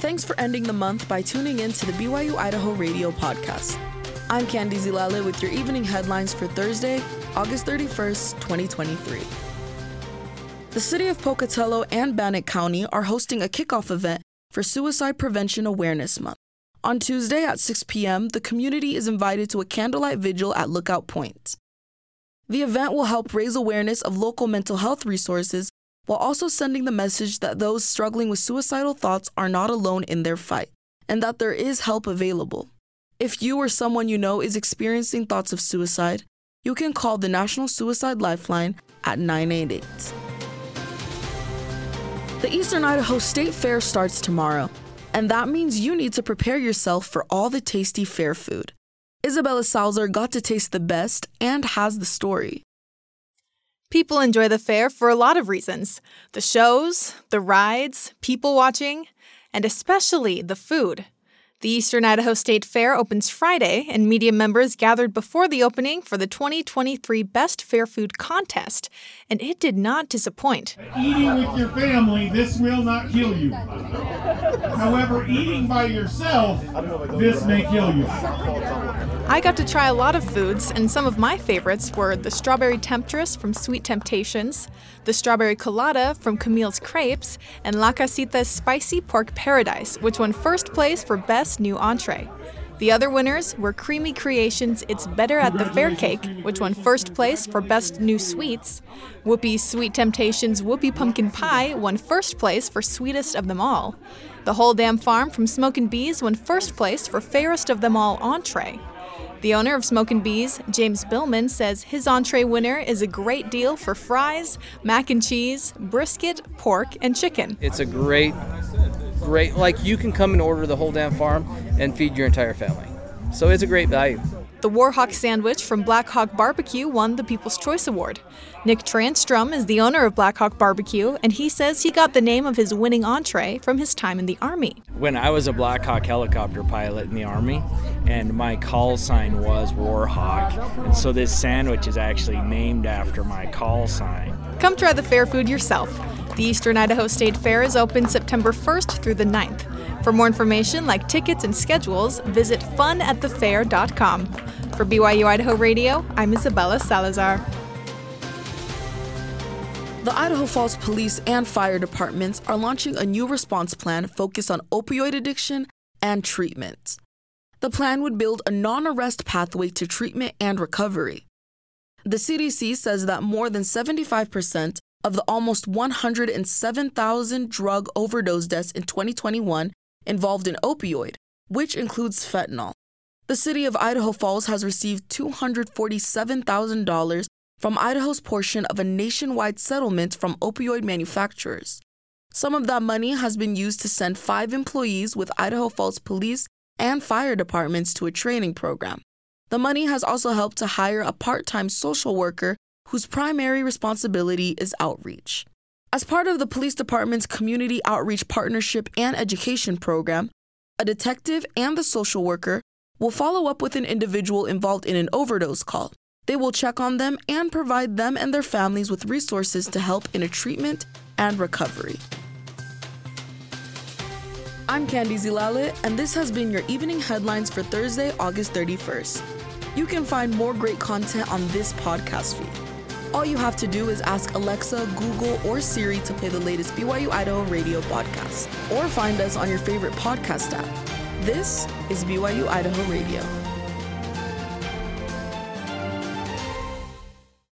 thanks for ending the month by tuning in to the BYU Idaho Radio podcast. I'm Candy Zilale with your evening headlines for Thursday, August 31st, 2023. The city of Pocatello and Bannock County are hosting a kickoff event for Suicide Prevention Awareness Month. On Tuesday at 6 p.m., the community is invited to a candlelight vigil at Lookout Point. The event will help raise awareness of local mental health resources while also sending the message that those struggling with suicidal thoughts are not alone in their fight and that there is help available. If you or someone you know is experiencing thoughts of suicide, you can call the National Suicide Lifeline at 988. The Eastern Idaho State Fair starts tomorrow, and that means you need to prepare yourself for all the tasty fair food. Isabella Salazar got to taste the best and has the story. People enjoy the fair for a lot of reasons the shows, the rides, people watching, and especially the food. The Eastern Idaho State Fair opens Friday, and media members gathered before the opening for the 2023 Best Fair Food Contest, and it did not disappoint. Eating with your family, this will not kill you. However, eating by yourself, this may kill you. I got to try a lot of foods, and some of my favorites were the strawberry temptress from Sweet Temptations, the strawberry colada from Camille's Crepes, and La Casita's spicy pork paradise, which won first place for best new entree. The other winners were Creamy Creations It's Better at the Fair Cake, which won first place for Best New Sweets. Whoopi's Sweet Temptations Whoopie Pumpkin Pie won first place for Sweetest of Them All. The Whole Damn Farm from Smokin' Bees won first place for Fairest of Them All entree. The owner of Smokin' Bees, James Billman, says his entree winner is a great deal for fries, mac and cheese, brisket, pork, and chicken. It's a great, great, like you can come and order the whole damn farm and feed your entire family. So it's a great value. The Warhawk sandwich from Black Hawk Barbecue won the People's Choice Award. Nick Transtrom is the owner of Black Hawk Barbecue, and he says he got the name of his winning entree from his time in the Army. When I was a Black Hawk helicopter pilot in the Army, and my call sign was Warhawk, and so this sandwich is actually named after my call sign. Come try the fair food yourself. The Eastern Idaho State Fair is open September 1st through the 9th. For more information, like tickets and schedules, visit funatthefair.com. For BYU Idaho Radio, I'm Isabella Salazar. The Idaho Falls Police and Fire Departments are launching a new response plan focused on opioid addiction and treatment. The plan would build a non arrest pathway to treatment and recovery. The CDC says that more than 75% of the almost 107,000 drug overdose deaths in 2021 involved in opioid, which includes fentanyl. The city of Idaho Falls has received $247,000 from Idaho's portion of a nationwide settlement from opioid manufacturers. Some of that money has been used to send five employees with Idaho Falls Police and fire departments to a training program. The money has also helped to hire a part time social worker whose primary responsibility is outreach. As part of the police department's community outreach partnership and education program, a detective and the social worker will follow up with an individual involved in an overdose call. They will check on them and provide them and their families with resources to help in a treatment and recovery. I'm Candy Zilale, and this has been your evening headlines for Thursday, August 31st. You can find more great content on this podcast feed. All you have to do is ask Alexa, Google, or Siri to play the latest BYU Idaho radio podcast, or find us on your favorite podcast app. This is BYU Idaho Radio.